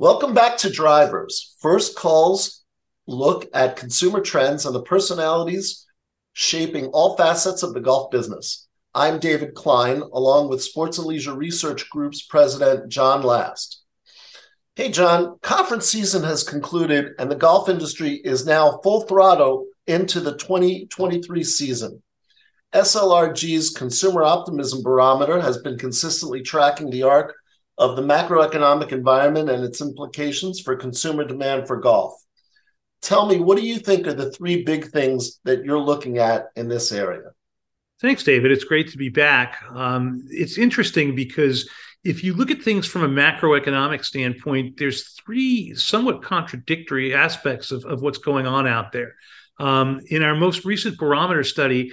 Welcome back to Drivers. First calls look at consumer trends and the personalities shaping all facets of the golf business. I'm David Klein, along with Sports and Leisure Research Group's president, Jon Last. Hey, Jon, conference season has concluded and the golf industry is now full throttle into the 2023 season. SLRG's Consumer Optimism Barometer has been consistently tracking the arc of the macroeconomic environment and its implications for consumer demand for golf. Tell me, what do you think are the three big things that you're looking at in this area? Thanks, David. It's great to be back. Um, it's interesting because if you look at things from a macroeconomic standpoint, there's three somewhat contradictory aspects of, of what's going on out there. Um, in our most recent barometer study,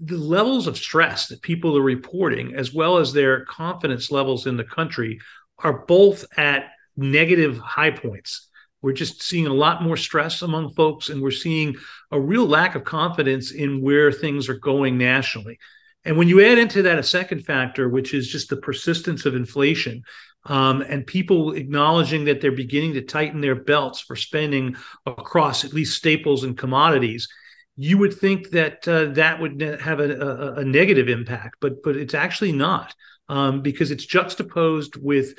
the levels of stress that people are reporting, as well as their confidence levels in the country, are both at negative high points. We're just seeing a lot more stress among folks, and we're seeing a real lack of confidence in where things are going nationally. And when you add into that a second factor, which is just the persistence of inflation, um, and people acknowledging that they're beginning to tighten their belts for spending across at least staples and commodities, you would think that uh, that would have a, a, a, negative impact, but but it's actually not um, because it's juxtaposed with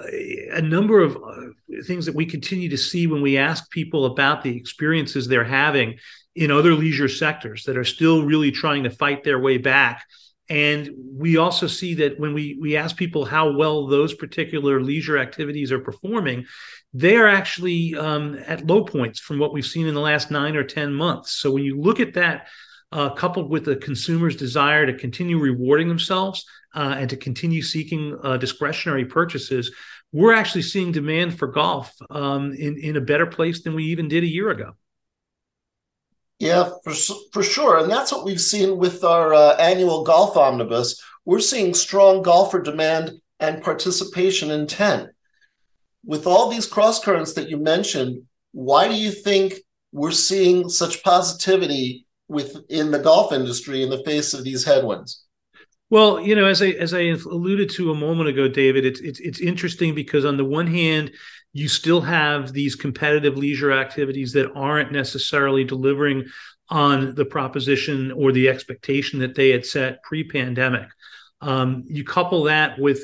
a, a number of uh, things that we continue to see when we ask people about the experiences they're having in other leisure sectors that are still really trying to fight their way back. And we also see that when we we ask people how well those particular leisure activities are performing, they are actually um, at low points from what we've seen in the last nine or 10 months. So when you look at that, uh, coupled with the consumer's desire to continue rewarding themselves uh, and to continue seeking uh, discretionary purchases, we're actually seeing demand for golf um, in, in a better place than we even did a year ago. Yeah, for, for sure. And that's what we've seen with our uh, annual golf omnibus. We're seeing strong golfer demand and participation intent with all these cross currents that you mentioned, why do you think we're seeing such positivity within the golf industry in the face of these headwinds? Well, you know, as I as I alluded to a moment ago, David, it's it's it's interesting because on the one hand, you still have these competitive leisure activities that aren't necessarily delivering on the proposition or the expectation that they had set pre-pandemic. Um, you couple that with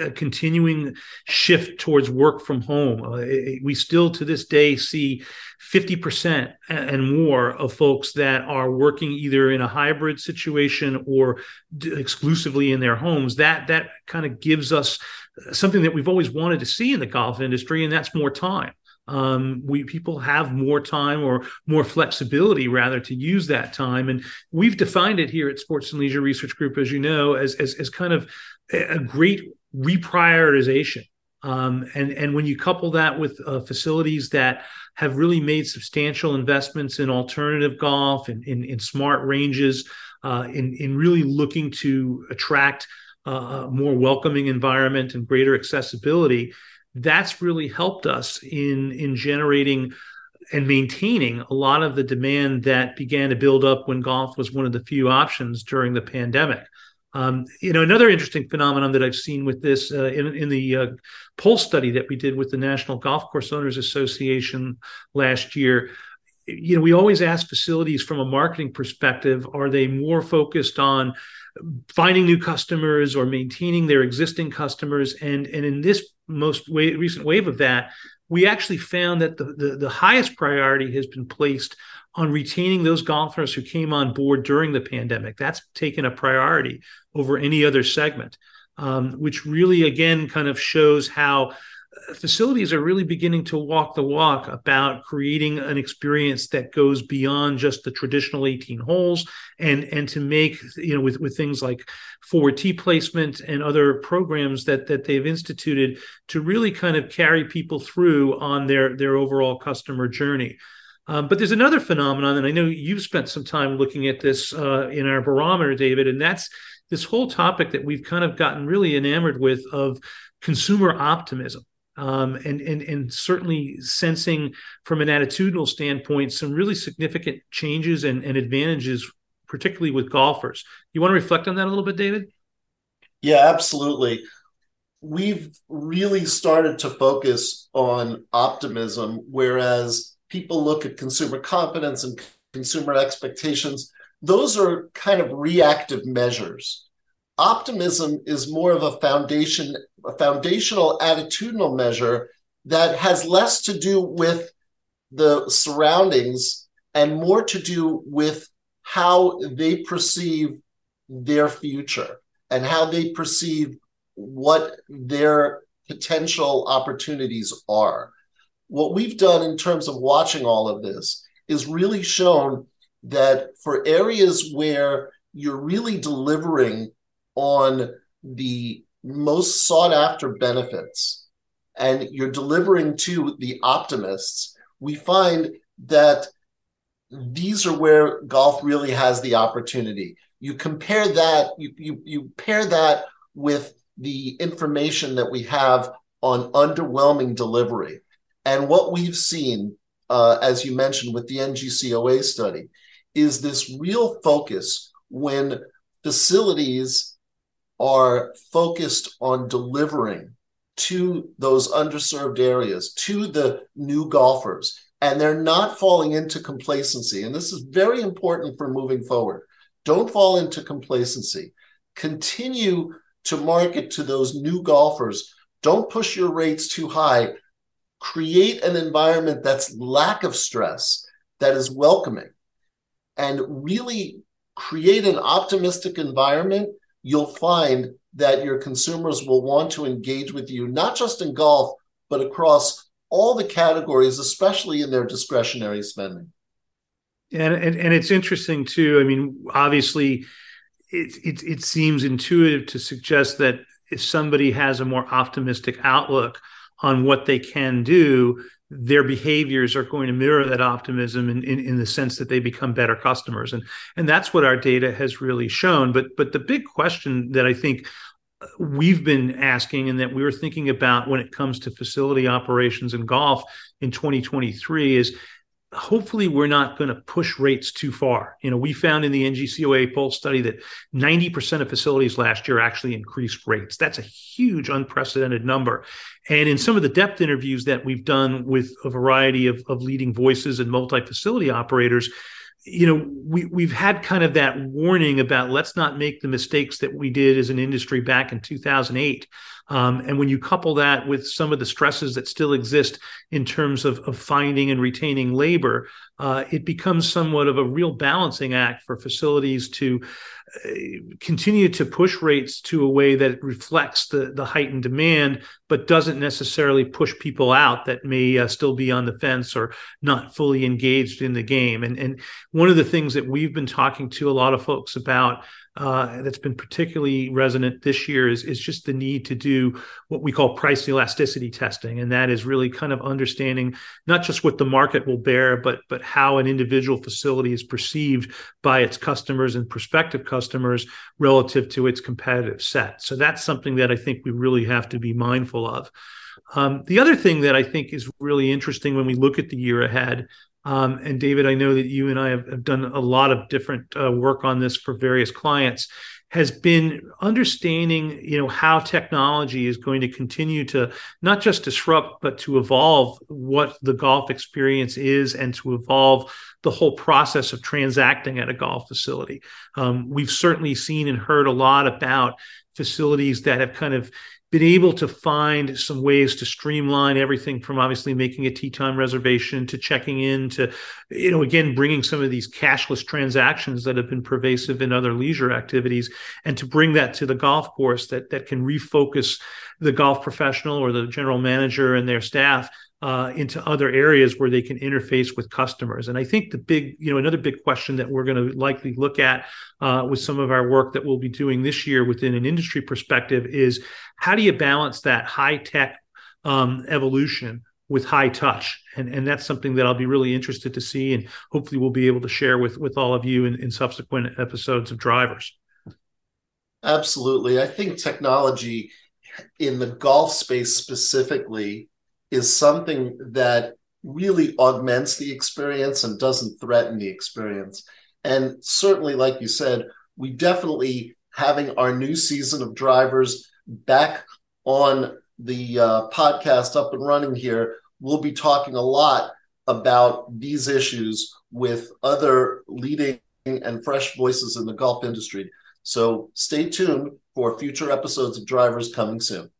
a continuing shift towards work from home. Uh, we still to this day see 50% and more of folks that are working either in a hybrid situation or exclusively in their homes. That that kind of gives us something that we've always wanted to see in the golf industry, and that's more time um, we people have more time or more flexibility rather to use that time and we've defined it here at sports and leisure research group as you know as as, as kind of a great reprioritization um, and and when you couple that with uh, facilities that have really made substantial investments in alternative golf and in, in smart ranges uh, in in really looking to attract uh, a more welcoming environment and greater accessibility that's really helped us in in generating and maintaining a lot of the demand that began to build up when golf was one of the few options during the pandemic. Um, you know, another interesting phenomenon that I've seen with this uh, in, in the uh, poll study that we did with the National Golf Course Owners Association last year. You know, we always ask facilities from a marketing perspective: Are they more focused on finding new customers or maintaining their existing customers? And and in this most wa- recent wave of that, we actually found that the, the, the highest priority has been placed on retaining those golfers who came on board during the pandemic. That's taken a priority over any other segment, um, which really, again, kind of shows how facilities are really beginning to walk the walk about creating an experience that goes beyond just the traditional 18 holes and and to make you know with with things like forward tee placement and other programs that that they've instituted to really kind of carry people through on their their overall customer journey. Um, but there's another phenomenon, and I know you've spent some time looking at this uh, in our barometer, David, and that's this whole topic that we've kind of gotten really enamored with of consumer optimism um, and, and, and certainly sensing from an attitudinal standpoint some really significant changes and, and advantages, particularly with golfers. You want to reflect on that a little bit, David? Yeah, absolutely. we've really started to focus on optimism, whereas people look at consumer confidence and consumer expectations. Those are kind of reactive measures. Optimism is more of a foundation, a foundational attitudinal measure that has less to do with the surroundings and more to do with how they perceive their future and how they perceive what their potential opportunities are. What we've done in terms of watching all of this is really shown that for areas where you're really delivering on the most sought after benefits and you're delivering to the optimists, we find that these are where golf really has the opportunity. You compare that, you, you, you pair that with the information that we have on underwhelming delivery. And what we've seen, uh, as you mentioned with the NGCOA study, is this real focus when facilities are focused on delivering to those underserved areas, to the new golfers, and they're not falling into complacency. And this is very important for moving forward. Don't fall into complacency. Continue to market to those new golfers. Don't push your rates too high. Create an environment that's lack of stress, that is welcoming, and really create an optimistic environment. You'll find that your consumers will want to engage with you, not just in golf, but across all the categories, especially in their discretionary spending. And, and, and it's interesting too. I mean, obviously, it, it, it seems intuitive to suggest that if somebody has a more optimistic outlook on what they can do, their behaviors are going to mirror that optimism in, in, in, the sense that they become better customers. And, and that's what our data has really shown. But, but the big question that I think uh, we've been asking and that we were thinking about when it comes to facility operations and golf in 2023 is hopefully we're not going to push rates too far. You know, we found in the NGCOA poll study that 90% of facilities last year actually increased rates. That's a huge unprecedented number. And in some of the depth interviews that we've done with a variety of, of leading voices and multi-facility operators, you know we we've had kind of that warning about let's not make the mistakes that we did as an industry back in 2008 um, and when you couple that with some of the stresses that still exist in terms of, of finding and retaining labor uh, it becomes somewhat of a real balancing act for facilities to continue to push rates to a way that reflects the, the heightened demand, but doesn't necessarily push people out that may uh, still be on the fence or not fully engaged in the game. And, and one of the things that we've been talking to a lot of folks about uh, that's been particularly resonant this year is, is just the need to do what we call price elasticity testing. And that is really kind of understanding not just what the market will bear, but, but how an individual facility is perceived by its customers and prospective customers relative to its competitive set. So that's something that I think we really have to be mindful of. Um, the other thing that I think is really interesting when we look at the year ahead um, and David, I know that you and I have, have done a lot of different uh, work on this for various clients. Has been understanding, you know, how technology is going to continue to not just disrupt, but to evolve what the golf experience is, and to evolve the whole process of transacting at a golf facility. Um, we've certainly seen and heard a lot about facilities that have kind of been able to find some ways to streamline everything from obviously making a tee time reservation to checking in to you know again bringing some of these cashless transactions that have been pervasive in other leisure activities and to bring that to the golf course that that can refocus the golf professional or the general manager and their staff uh, into other areas where they can interface with customers. And I think the big, you know, another big question that we're going to likely look at uh, with some of our work that we'll be doing this year within an industry perspective is how do you balance that high tech um, evolution with high touch? And and that's something that i'll be really interested to see and hopefully we'll be able to share with with all of you in, in subsequent episodes of drivers. Absolutely. I think technology in the golf space specifically is something that really augments the experience and doesn't threaten the experience. And certainly, like you said, we definitely having our new season of drivers back on the uh, podcast up and running here, we'll be talking a lot about these issues with other leading and fresh voices in the golf industry. So stay tuned for future episodes of Drivers coming soon.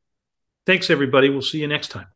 Thanks, everybody. We'll see you next time.